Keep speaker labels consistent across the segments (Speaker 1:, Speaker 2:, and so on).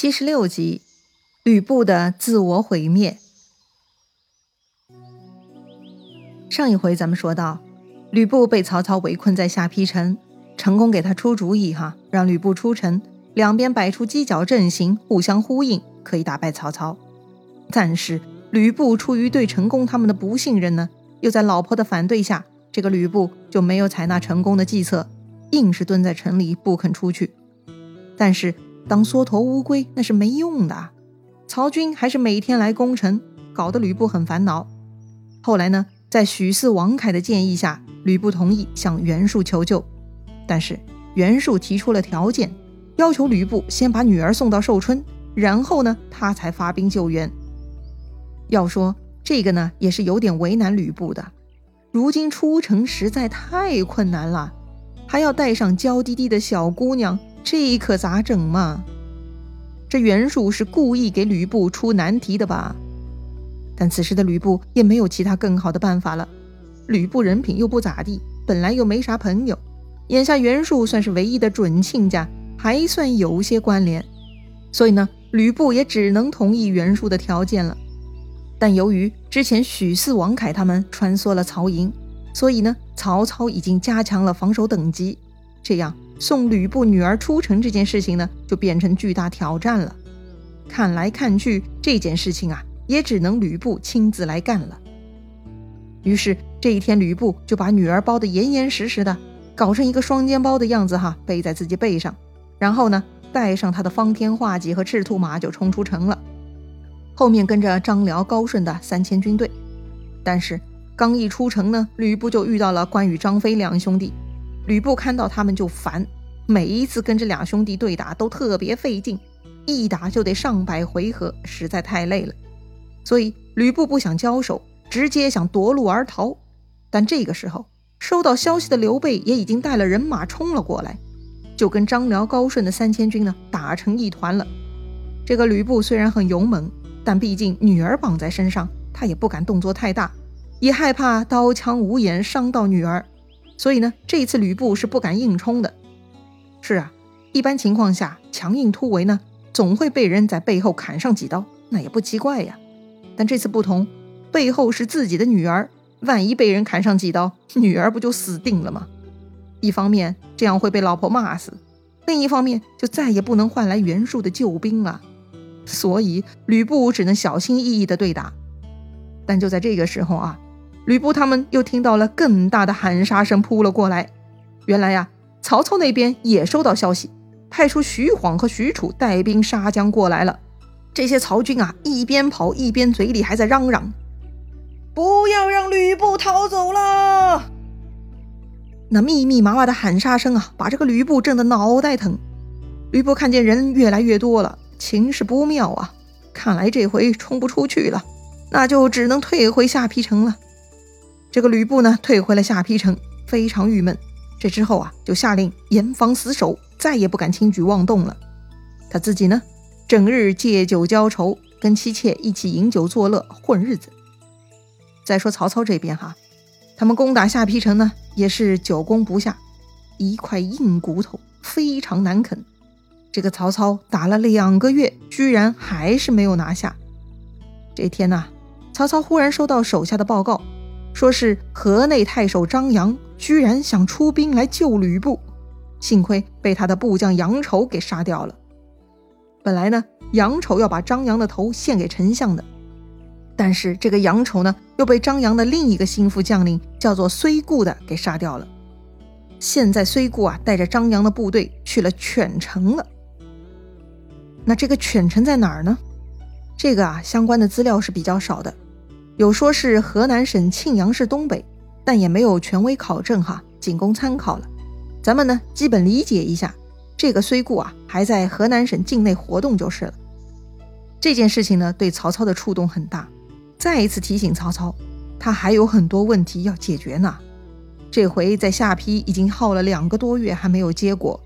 Speaker 1: 七十六集，吕布的自我毁灭。上一回咱们说到，吕布被曹操围困在下邳城，成功给他出主意哈，让吕布出城，两边摆出犄角阵型，互相呼应，可以打败曹操。但是吕布出于对成功他们的不信任呢，又在老婆的反对下，这个吕布就没有采纳成功的计策，硬是蹲在城里不肯出去。但是。当缩头乌龟那是没用的，曹军还是每天来攻城，搞得吕布很烦恼。后来呢，在许四王凯的建议下，吕布同意向袁术求救，但是袁术提出了条件，要求吕布先把女儿送到寿春，然后呢，他才发兵救援。要说这个呢，也是有点为难吕布的。如今出城实在太困难了，还要带上娇滴滴的小姑娘。这可咋整嘛？这袁术是故意给吕布出难题的吧？但此时的吕布也没有其他更好的办法了。吕布人品又不咋地，本来又没啥朋友，眼下袁术算是唯一的准亲家，还算有些关联，所以呢，吕布也只能同意袁术的条件了。但由于之前许四、王凯他们穿梭了曹营，所以呢，曹操已经加强了防守等级，这样。送吕布女儿出城这件事情呢，就变成巨大挑战了。看来看去，这件事情啊，也只能吕布亲自来干了。于是这一天，吕布就把女儿包得严严实实的，搞成一个双肩包的样子哈，背在自己背上，然后呢，带上他的方天画戟和赤兔马就冲出城了。后面跟着张辽、高顺的三千军队。但是刚一出城呢，吕布就遇到了关羽、张飞两兄弟。吕布看到他们就烦，每一次跟这俩兄弟对打都特别费劲，一打就得上百回合，实在太累了。所以吕布不想交手，直接想夺路而逃。但这个时候收到消息的刘备也已经带了人马冲了过来，就跟张辽、高顺的三千军呢打成一团了。这个吕布虽然很勇猛，但毕竟女儿绑在身上，他也不敢动作太大，也害怕刀枪无眼伤到女儿。所以呢，这一次吕布是不敢硬冲的。是啊，一般情况下强硬突围呢，总会被人在背后砍上几刀，那也不奇怪呀。但这次不同，背后是自己的女儿，万一被人砍上几刀，女儿不就死定了吗？一方面这样会被老婆骂死，另一方面就再也不能换来袁术的救兵了。所以吕布只能小心翼翼地对打。但就在这个时候啊。吕布他们又听到了更大的喊杀声扑了过来。原来呀，曹操那边也收到消息，派出徐晃和许褚带兵杀将过来了。这些曹军啊，一边跑一边嘴里还在嚷嚷：“不要让吕布逃走了！”那密密麻麻的喊杀声啊，把这个吕布震得脑袋疼。吕布看见人越来越多了，情势不妙啊！看来这回冲不出去了，那就只能退回下邳城了。这个吕布呢，退回了下邳城，非常郁闷。这之后啊，就下令严防死守，再也不敢轻举妄动了。他自己呢，整日借酒浇愁，跟妻妾一起饮酒作乐，混日子。再说曹操这边哈，他们攻打下邳城呢，也是久攻不下，一块硬骨头，非常难啃。这个曹操打了两个月，居然还是没有拿下。这天呐，曹操忽然收到手下的报告。说是河内太守张扬居然想出兵来救吕布，幸亏被他的部将杨丑给杀掉了。本来呢，杨丑要把张扬的头献给丞相的，但是这个杨丑呢，又被张扬的另一个心腹将领叫做崔固的给杀掉了。现在崔固啊，带着张扬的部队去了犬城了。那这个犬城在哪儿呢？这个啊，相关的资料是比较少的。有说是河南省沁阳市东北，但也没有权威考证哈，仅供参考了。咱们呢，基本理解一下，这个虽故啊还在河南省境内活动就是了。这件事情呢，对曹操的触动很大，再一次提醒曹操，他还有很多问题要解决呢。这回在下邳已经耗了两个多月还没有结果，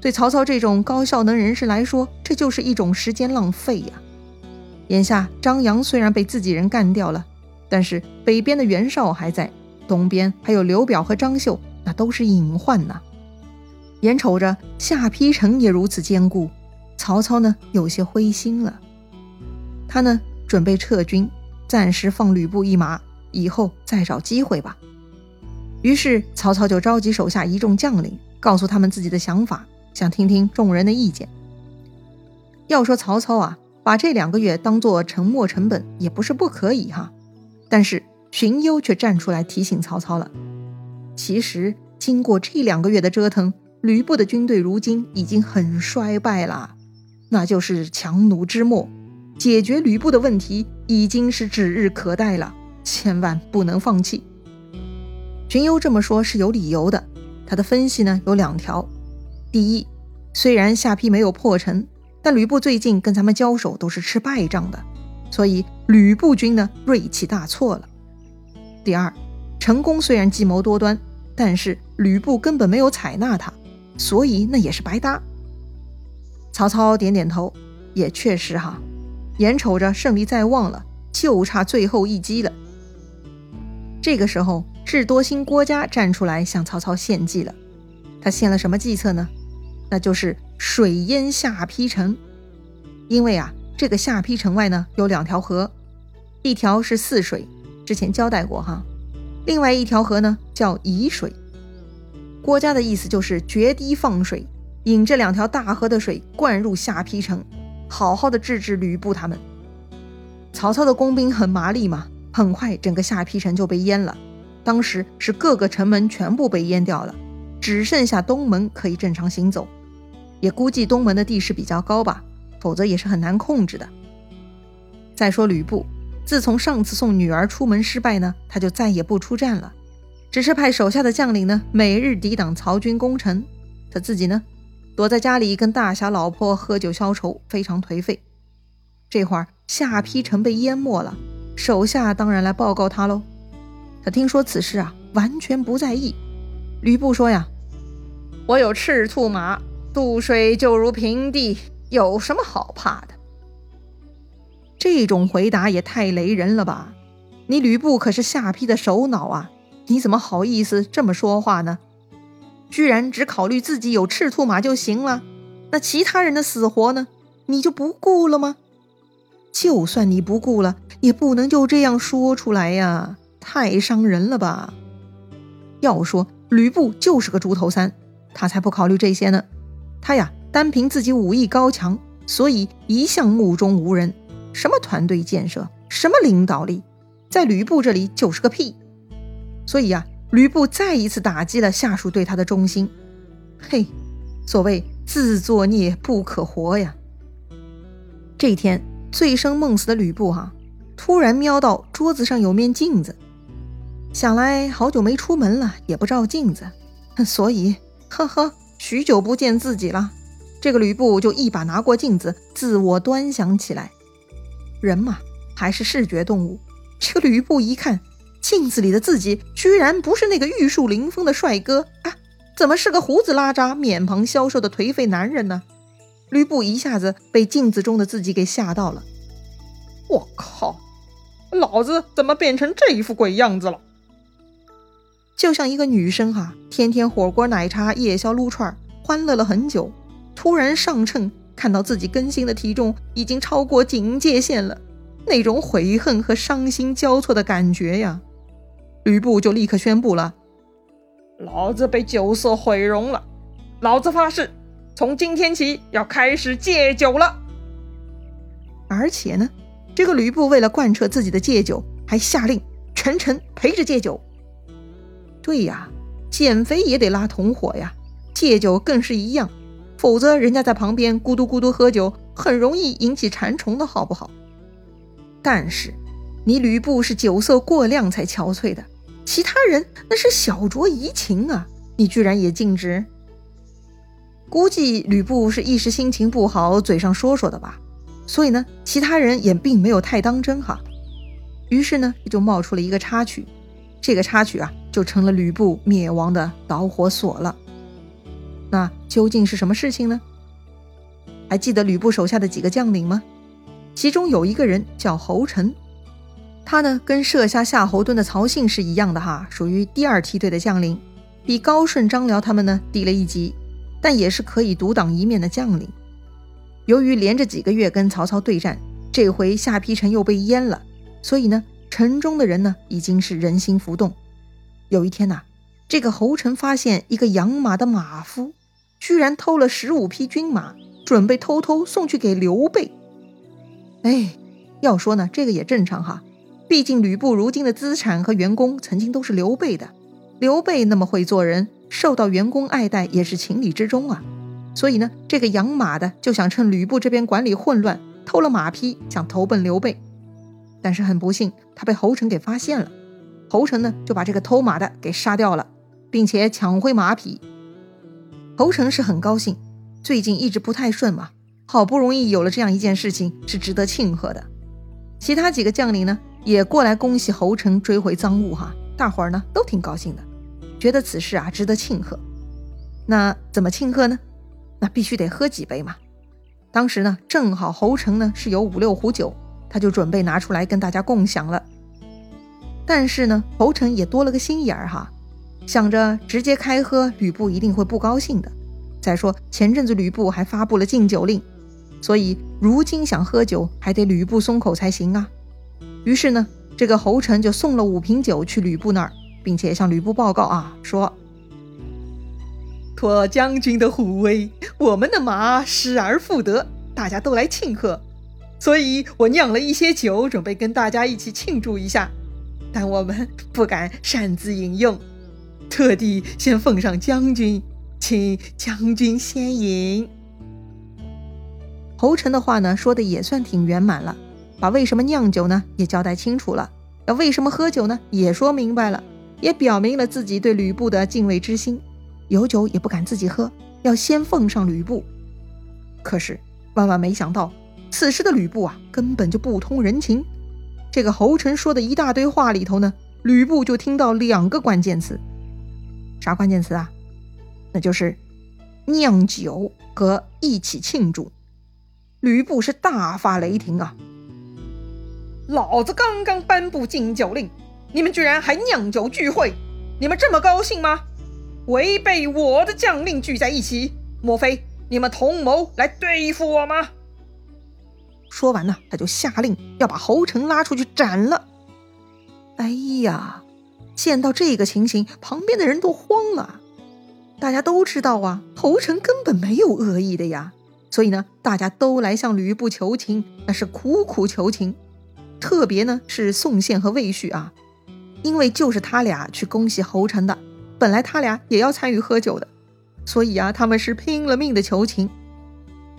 Speaker 1: 对曹操这种高效能人士来说，这就是一种时间浪费呀。眼下张扬虽然被自己人干掉了。但是北边的袁绍还在，东边还有刘表和张绣，那都是隐患呐。眼瞅着下邳城也如此坚固，曹操呢有些灰心了，他呢准备撤军，暂时放吕布一马，以后再找机会吧。于是曹操就召集手下一众将领，告诉他们自己的想法，想听听众人的意见。要说曹操啊，把这两个月当做沉没成本也不是不可以哈，但是荀攸却站出来提醒曹操了。其实经过这两个月的折腾，吕布的军队如今已经很衰败了。那就是强弩之末，解决吕布的问题已经是指日可待了，千万不能放弃。荀攸这么说是有理由的，他的分析呢有两条：第一，虽然下邳没有破城，但吕布最近跟咱们交手都是吃败仗的，所以吕布军呢锐气大错了；第二，成功虽然计谋多端，但是吕布根本没有采纳他，所以那也是白搭。曹操点点头，也确实哈，眼瞅着胜利在望了，就差最后一击了。这个时候，智多星郭嘉站出来向曹操献计了。他献了什么计策呢？那就是水淹下邳城。因为啊，这个下邳城外呢有两条河，一条是泗水，之前交代过哈，另外一条河呢叫沂水。郭嘉的意思就是决堤放水。引这两条大河的水灌入下邳城，好好的治治吕布他们。曹操的工兵很麻利嘛，很快整个下邳城就被淹了。当时是各个城门全部被淹掉了，只剩下东门可以正常行走。也估计东门的地势比较高吧，否则也是很难控制的。再说吕布，自从上次送女儿出门失败呢，他就再也不出战了，只是派手下的将领呢，每日抵挡曹军攻城。他自己呢？躲在家里跟大侠老婆喝酒消愁，非常颓废。这会儿下邳城被淹没了，手下当然来报告他喽。他听说此事啊，完全不在意。吕布说呀：“我有赤兔马，渡水就如平地，有什么好怕的？”这种回答也太雷人了吧！你吕布可是下邳的首脑啊，你怎么好意思这么说话呢？居然只考虑自己有赤兔马就行了，那其他人的死活呢？你就不顾了吗？就算你不顾了，也不能就这样说出来呀，太伤人了吧！要说吕布就是个猪头三，他才不考虑这些呢。他呀，单凭自己武艺高强，所以一向目中无人。什么团队建设，什么领导力，在吕布这里就是个屁。所以呀。吕布再一次打击了下属对他的忠心。嘿，所谓自作孽不可活呀！这天醉生梦死的吕布哈，突然瞄到桌子上有面镜子，想来好久没出门了，也不照镜子，所以呵呵，许久不见自己了。这个吕布就一把拿过镜子，自我端详起来。人嘛，还是视觉动物。这个吕布一看。镜子里的自己居然不是那个玉树临风的帅哥啊，怎么是个胡子拉碴、面庞消瘦的颓废男人呢？吕布一下子被镜子中的自己给吓到了。我靠，老子怎么变成这一副鬼样子了？就像一个女生哈，天天火锅、奶茶、夜宵、撸串，欢乐了很久，突然上秤，看到自己更新的体重已经超过警戒线了，那种悔恨和伤心交错的感觉呀！吕布就立刻宣布了：“老子被酒色毁容了，老子发誓，从今天起要开始戒酒了。而且呢，这个吕布为了贯彻自己的戒酒，还下令全程陪着戒酒。对呀，减肥也得拉同伙呀，戒酒更是一样，否则人家在旁边咕嘟咕嘟喝酒，很容易引起馋虫的好不好？但是你吕布是酒色过量才憔悴的。”其他人那是小酌怡情啊，你居然也禁止？估计吕布是一时心情不好，嘴上说说的吧。所以呢，其他人也并没有太当真哈。于是呢，就冒出了一个插曲，这个插曲啊，就成了吕布灭亡的导火索了。那究竟是什么事情呢？还记得吕布手下的几个将领吗？其中有一个人叫侯成。他呢，跟射下夏侯惇的曹信是一样的哈，属于第二梯队的将领，比高顺、张辽他们呢低了一级，但也是可以独当一面的将领。由于连着几个月跟曹操对战，这回下邳城又被淹了，所以呢，城中的人呢已经是人心浮动。有一天呐，这个侯成发现一个养马的马夫，居然偷了十五匹军马，准备偷偷送去给刘备。哎，要说呢，这个也正常哈，毕竟吕布如今的资产和员工曾经都是刘备的，刘备那么会做人，受到员工爱戴也是情理之中啊。所以呢，这个养马的就想趁吕布这边管理混乱，偷了马匹，想投奔刘备。但是很不幸，他被侯成给发现了。侯成呢，就把这个偷马的给杀掉了，并且抢回马匹。侯成是很高兴，最近一直不太顺嘛，好不容易有了这样一件事情，是值得庆贺的。其他几个将领呢，也过来恭喜侯成追回赃物哈，大伙儿呢都挺高兴的，觉得此事啊值得庆贺。那怎么庆贺呢？那必须得喝几杯嘛！当时呢，正好侯成呢是有五六壶酒，他就准备拿出来跟大家共享了。但是呢，侯成也多了个心眼儿哈，想着直接开喝，吕布一定会不高兴的。再说前阵子吕布还发布了禁酒令，所以如今想喝酒还得吕布松口才行啊。于是呢，这个侯成就送了五瓶酒去吕布那儿，并且向吕布报告啊，说。托将军的虎威，我们的马失而复得，大家都来庆贺，所以我酿了一些酒，准备跟大家一起庆祝一下。但我们不敢擅自饮用，特地先奉上将军，请将军先饮。侯成的话呢，说的也算挺圆满了，把为什么酿酒呢也交代清楚了，要为什么喝酒呢也说明白了，也表明了自己对吕布的敬畏之心。有酒也不敢自己喝，要先奉上吕布。可是万万没想到，此时的吕布啊，根本就不通人情。这个侯成说的一大堆话里头呢，吕布就听到两个关键词。啥关键词啊？那就是酿酒和一起庆祝。吕布是大发雷霆啊！老子刚刚颁布禁酒令，你们居然还酿酒聚会，你们这么高兴吗？违背我的将令聚在一起，莫非你们同谋来对付我吗？说完呢，他就下令要把侯成拉出去斩了。哎呀，见到这个情形，旁边的人都慌了。大家都知道啊，侯成根本没有恶意的呀，所以呢，大家都来向吕布求情，那是苦苦求情。特别呢是宋宪和魏续啊，因为就是他俩去恭喜侯成的。本来他俩也要参与喝酒的，所以啊，他们是拼了命的求情。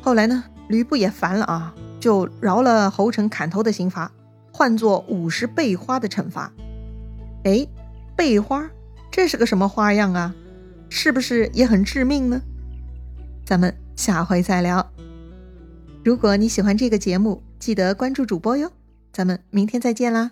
Speaker 1: 后来呢，吕布也烦了啊，就饶了侯成砍头的刑罚，换作五十倍花的惩罚。哎，背花，这是个什么花样啊？是不是也很致命呢？咱们下回再聊。如果你喜欢这个节目，记得关注主播哟。咱们明天再见啦。